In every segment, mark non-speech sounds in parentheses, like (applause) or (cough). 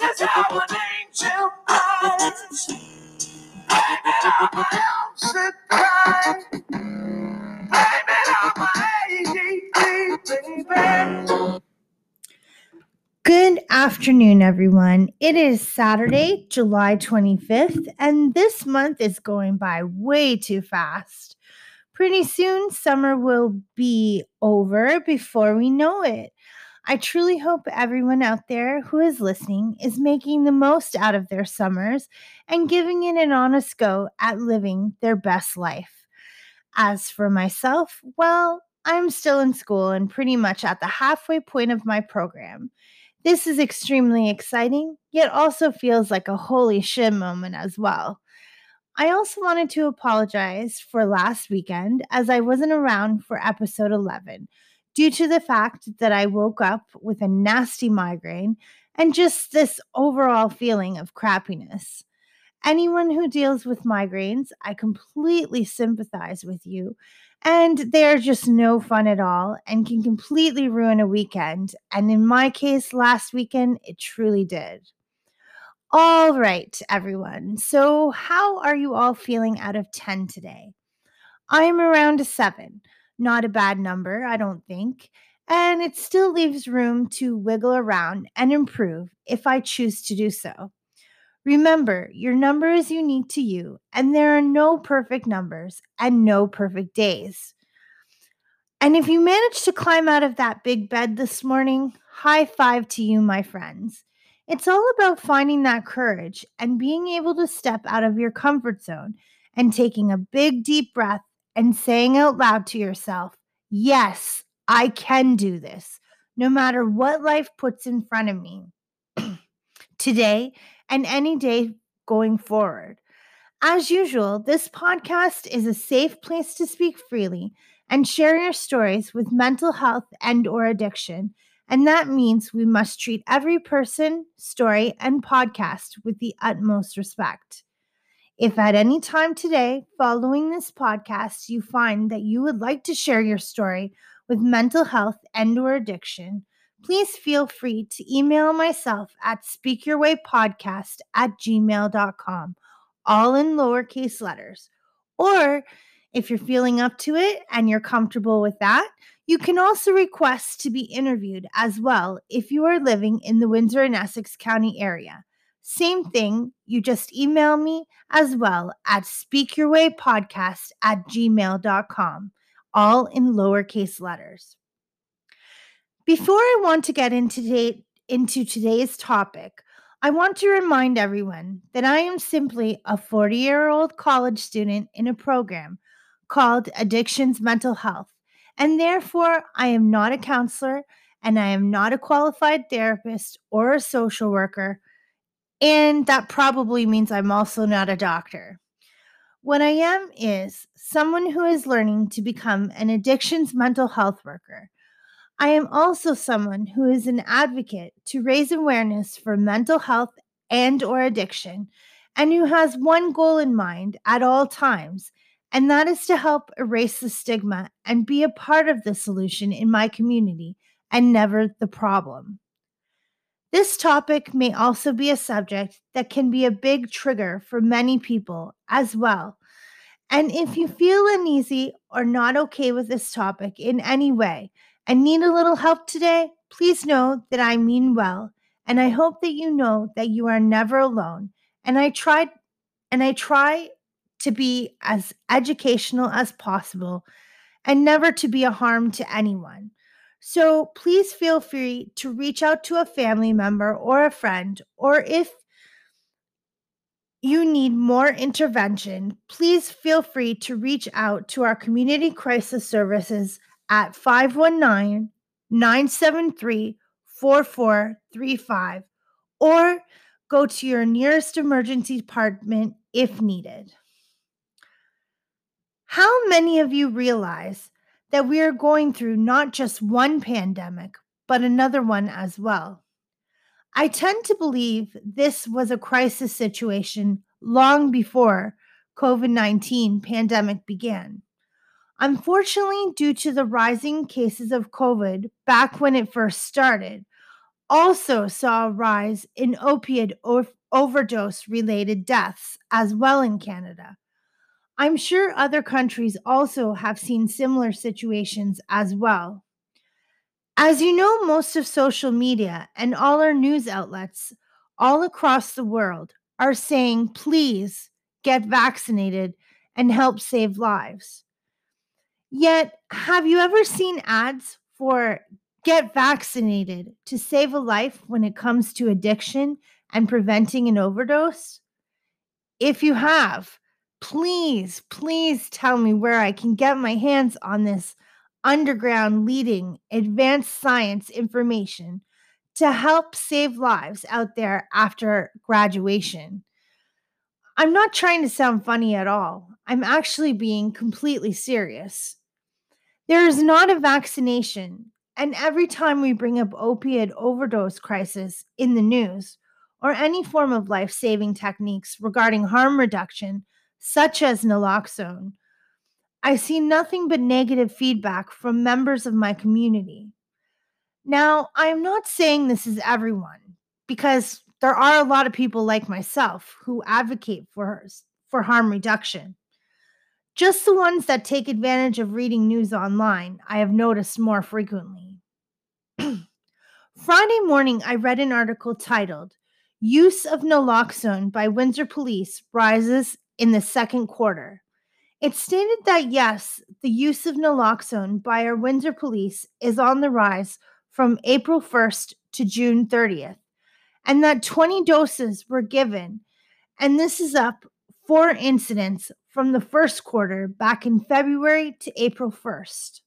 How an angel cries. Blame it on my ADD, baby. Good afternoon, everyone. It is Saturday, July 25th, and this month is going by way too fast. Pretty soon, summer will be over before we know it. I truly hope everyone out there who is listening is making the most out of their summers and giving it an honest go at living their best life. As for myself, well, I'm still in school and pretty much at the halfway point of my program. This is extremely exciting, yet also feels like a holy shit moment as well. I also wanted to apologize for last weekend as I wasn't around for episode 11 due to the fact that I woke up with a nasty migraine and just this overall feeling of crappiness. Anyone who deals with migraines, I completely sympathize with you and they're just no fun at all and can completely ruin a weekend. And in my case, last weekend, it truly did. All right, everyone. So, how are you all feeling out of 10 today? I'm around a seven. Not a bad number, I don't think. And it still leaves room to wiggle around and improve if I choose to do so. Remember, your number is unique to you, and there are no perfect numbers and no perfect days. And if you managed to climb out of that big bed this morning, high five to you, my friends. It's all about finding that courage and being able to step out of your comfort zone and taking a big, deep breath and saying out loud to yourself, Yes, I can do this, no matter what life puts in front of me. (clears throat) Today, and any day going forward. As usual, this podcast is a safe place to speak freely and share your stories with mental health and or addiction. And that means we must treat every person, story, and podcast with the utmost respect. If at any time today, following this podcast, you find that you would like to share your story with mental health and or addiction, please feel free to email myself at speakyourwaypodcast at gmail.com, all in lowercase letters. Or if you're feeling up to it and you're comfortable with that, you can also request to be interviewed as well if you are living in the Windsor and Essex County area. Same thing, you just email me as well at speakyourwaypodcast at gmail.com, all in lowercase letters. Before I want to get into, today, into today's topic, I want to remind everyone that I am simply a 40 year old college student in a program called Addictions Mental Health, and therefore I am not a counselor and I am not a qualified therapist or a social worker, and that probably means I'm also not a doctor. What I am is someone who is learning to become an addictions mental health worker I am also someone who is an advocate to raise awareness for mental health and or addiction and who has one goal in mind at all times and that is to help erase the stigma and be a part of the solution in my community and never the problem. This topic may also be a subject that can be a big trigger for many people as well. And if you feel uneasy or not okay with this topic in any way, and need a little help today, please know that I mean well. And I hope that you know that you are never alone. And I tried and I try to be as educational as possible and never to be a harm to anyone. So please feel free to reach out to a family member or a friend, or if you need more intervention, please feel free to reach out to our community crisis services at 519 973 4435 or go to your nearest emergency department if needed. How many of you realize that we are going through not just one pandemic, but another one as well? I tend to believe this was a crisis situation long before COVID-19 pandemic began. Unfortunately, due to the rising cases of COVID back when it first started, also saw a rise in opiate o- overdose related deaths as well in Canada. I'm sure other countries also have seen similar situations as well. As you know, most of social media and all our news outlets all across the world are saying, please get vaccinated and help save lives. Yet, have you ever seen ads for get vaccinated to save a life when it comes to addiction and preventing an overdose? If you have, please, please tell me where I can get my hands on this underground leading advanced science information to help save lives out there after graduation. I'm not trying to sound funny at all. I'm actually being completely serious. There is not a vaccination, and every time we bring up opiate overdose crisis in the news or any form of life-saving techniques regarding harm reduction, such as naloxone, I see nothing but negative feedback from members of my community. Now, I am not saying this is everyone because there are a lot of people like myself who advocate for for harm reduction. Just the ones that take advantage of reading news online, I have noticed more frequently. (clears throat) Friday morning, I read an article titled Use of Naloxone by Windsor Police Rises in the Second Quarter. It stated that yes, the use of naloxone by our Windsor police is on the rise from April 1st to June 30th, and that 20 doses were given. And this is up four incidents from the first quarter back in February to April 1st.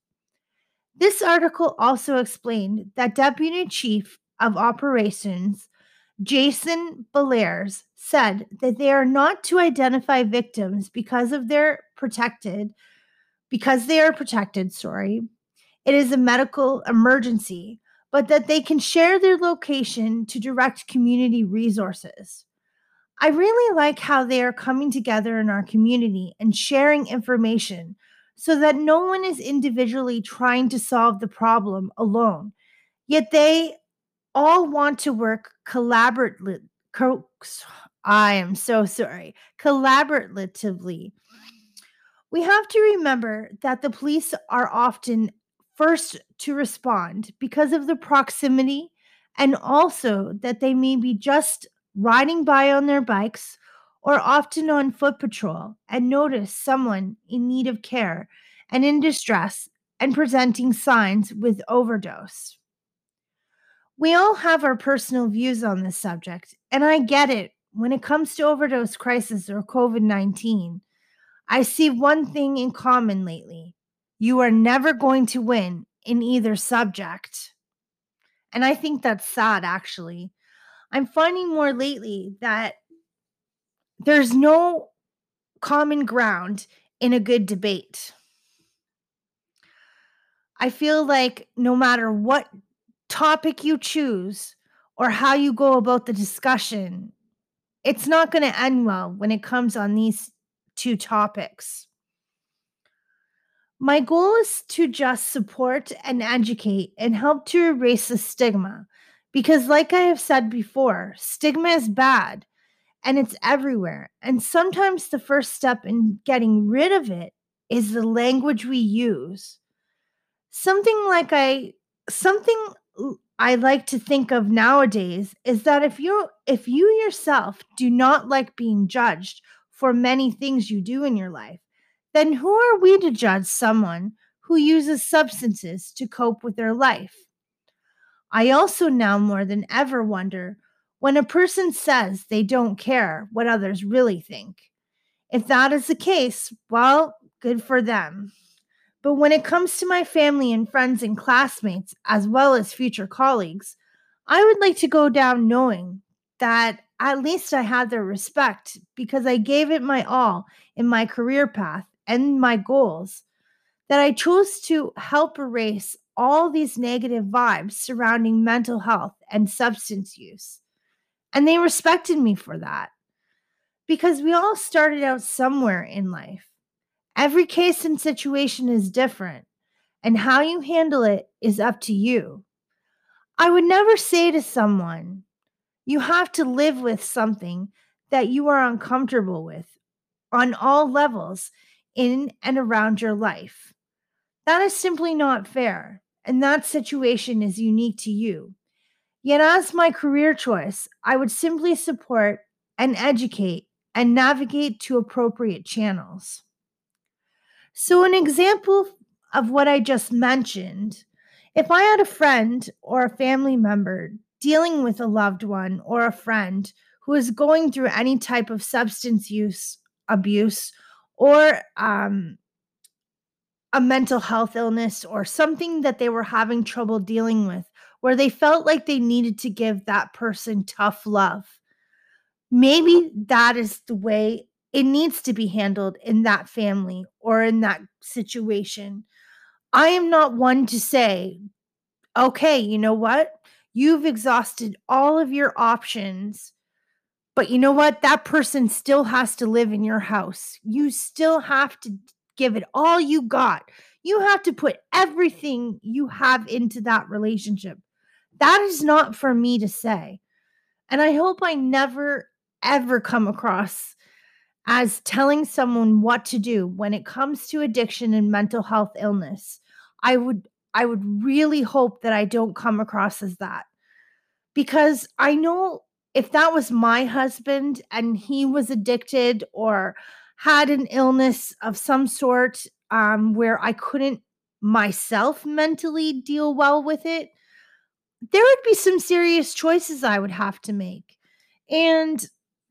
This article also explained that Deputy Chief of Operations Jason Belaires said that they are not to identify victims because of their protected because they are protected, sorry. It is a medical emergency, but that they can share their location to direct community resources. I really like how they are coming together in our community and sharing information so that no one is individually trying to solve the problem alone. Yet they all want to work collaboratively. Co- I am so sorry. Collaboratively. We have to remember that the police are often first to respond because of the proximity and also that they may be just riding by on their bikes or often on foot patrol and notice someone in need of care and in distress and presenting signs with overdose. We all have our personal views on this subject, and I get it when it comes to overdose crisis or COVID 19. I see one thing in common lately you are never going to win in either subject. And I think that's sad, actually. I'm finding more lately that there's no common ground in a good debate. I feel like no matter what topic you choose or how you go about the discussion, it's not going to end well when it comes on these two topics. My goal is to just support and educate and help to erase the stigma because, like I have said before, stigma is bad and it's everywhere. And sometimes the first step in getting rid of it is the language we use. Something like I, something I like to think of nowadays is that if you if you yourself do not like being judged for many things you do in your life, then who are we to judge someone who uses substances to cope with their life? I also now more than ever wonder when a person says they don't care what others really think. If that is the case, well, good for them. But when it comes to my family and friends and classmates, as well as future colleagues, I would like to go down knowing that at least I had their respect because I gave it my all in my career path and my goals. that I chose to help erase all these negative vibes surrounding mental health and substance use. And they respected me for that because we all started out somewhere in life. Every case and situation is different, and how you handle it is up to you. I would never say to someone, you have to live with something that you are uncomfortable with on all levels in and around your life. That is simply not fair, and that situation is unique to you. Yet, as my career choice, I would simply support and educate and navigate to appropriate channels. So, an example of what I just mentioned if I had a friend or a family member dealing with a loved one or a friend who is going through any type of substance use abuse or um, a mental health illness or something that they were having trouble dealing with, where they felt like they needed to give that person tough love. Maybe that is the way it needs to be handled in that family or in that situation. I am not one to say, okay, you know what? You've exhausted all of your options but you know what? That person still has to live in your house. You still have to give it all you got. You have to put everything you have into that relationship. That is not for me to say. And I hope I never, ever come across as telling someone what to do when it comes to addiction and mental health illness. I would I would really hope that I don't come across as that. Because I know if that was my husband and he was addicted or had an illness of some sort um, where I couldn't myself mentally deal well with it, there would be some serious choices I would have to make. And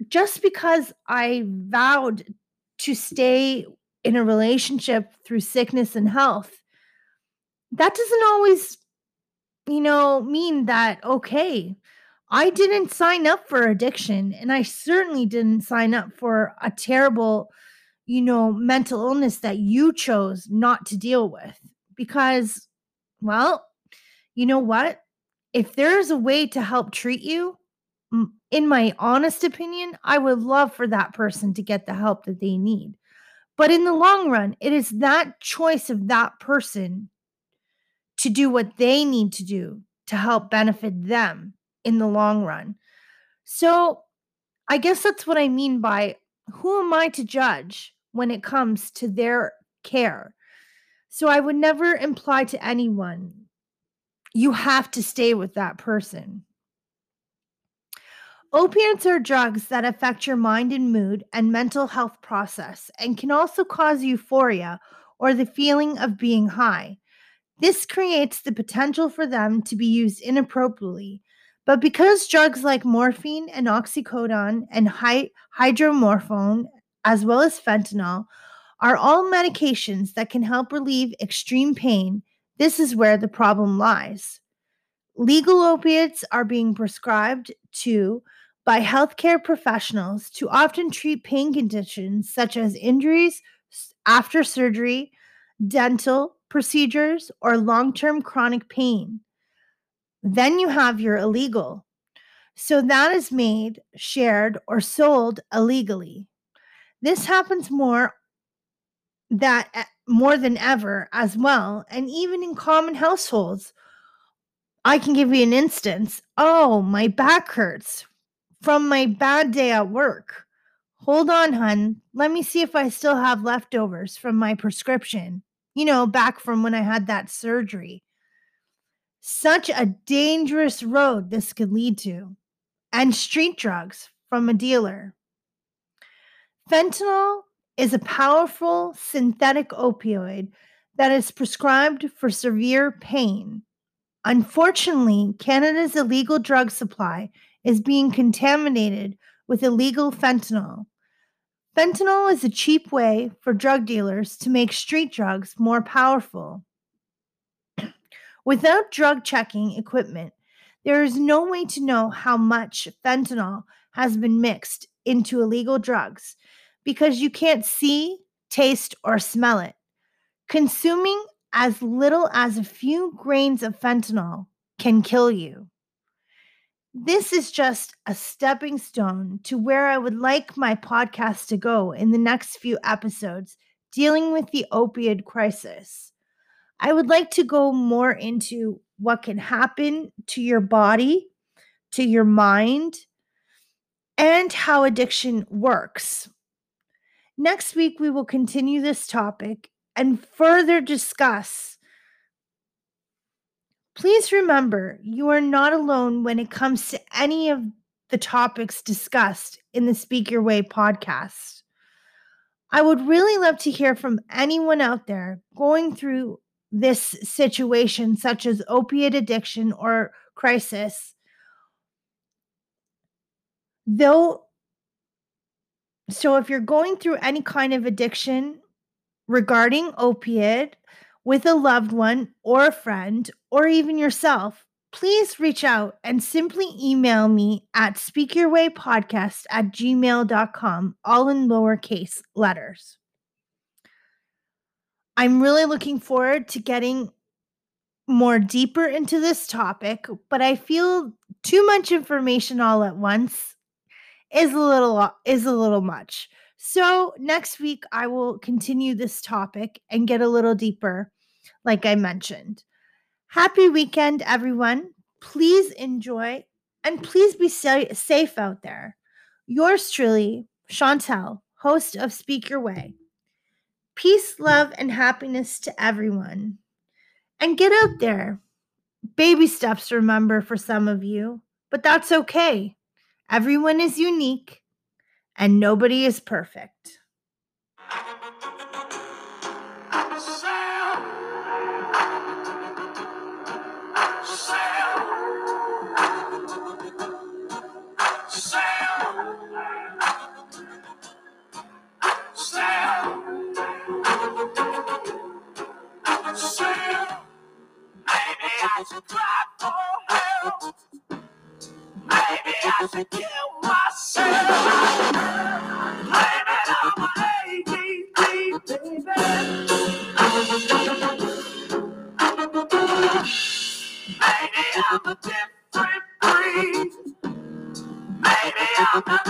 just because I vowed to stay in a relationship through sickness and health, that doesn't always, you know, mean that, okay, I didn't sign up for addiction, and I certainly didn't sign up for a terrible, you know, mental illness that you chose not to deal with. Because, well, you know what? If there's a way to help treat you, in my honest opinion, I would love for that person to get the help that they need. But in the long run, it is that choice of that person to do what they need to do to help benefit them in the long run. So I guess that's what I mean by who am I to judge when it comes to their care? So I would never imply to anyone, you have to stay with that person. Opiates are drugs that affect your mind and mood and mental health process and can also cause euphoria or the feeling of being high. This creates the potential for them to be used inappropriately but because drugs like morphine and oxycodone and hy- hydromorphone, as well as fentanyl, are all medications that can help relieve extreme pain, this is where the problem lies. Legal opiates are being prescribed to by healthcare professionals to often treat pain conditions such as injuries after surgery, dental procedures, or long term chronic pain. Then you have your illegal. So that is made, shared, or sold illegally. This happens more that more than ever as well, and even in common households. I can give you an instance. Oh, my back hurts from my bad day at work. Hold on, hun. Let me see if I still have leftovers from my prescription. You know, back from when I had that surgery. Such a dangerous road this could lead to. And street drugs from a dealer. Fentanyl is a powerful synthetic opioid that is prescribed for severe pain. Unfortunately, Canada's illegal drug supply is being contaminated with illegal fentanyl. Fentanyl is a cheap way for drug dealers to make street drugs more powerful. Without drug checking equipment, there is no way to know how much fentanyl has been mixed into illegal drugs because you can't see, taste, or smell it. Consuming as little as a few grains of fentanyl can kill you. This is just a stepping stone to where I would like my podcast to go in the next few episodes dealing with the opioid crisis. I would like to go more into what can happen to your body, to your mind, and how addiction works. Next week, we will continue this topic and further discuss. Please remember, you are not alone when it comes to any of the topics discussed in the Speak Your Way podcast. I would really love to hear from anyone out there going through this situation, such as opiate addiction or crisis. Though, so if you're going through any kind of addiction regarding opiate with a loved one or a friend or even yourself, please reach out and simply email me at speakyourwaypodcast at gmail.com, all in lowercase letters. I'm really looking forward to getting more deeper into this topic, but I feel too much information all at once is a little is a little much. So, next week I will continue this topic and get a little deeper like I mentioned. Happy weekend everyone. Please enjoy and please be safe out there. Yours truly, Chantel, host of Speak Your Way. Peace, love, and happiness to everyone. And get out there. Baby steps, remember, for some of you, but that's okay. Everyone is unique and nobody is perfect. I should cry for help. Maybe I should kill myself. Blame it on my ADD, baby. Maybe I'm a different breed. Maybe I'm not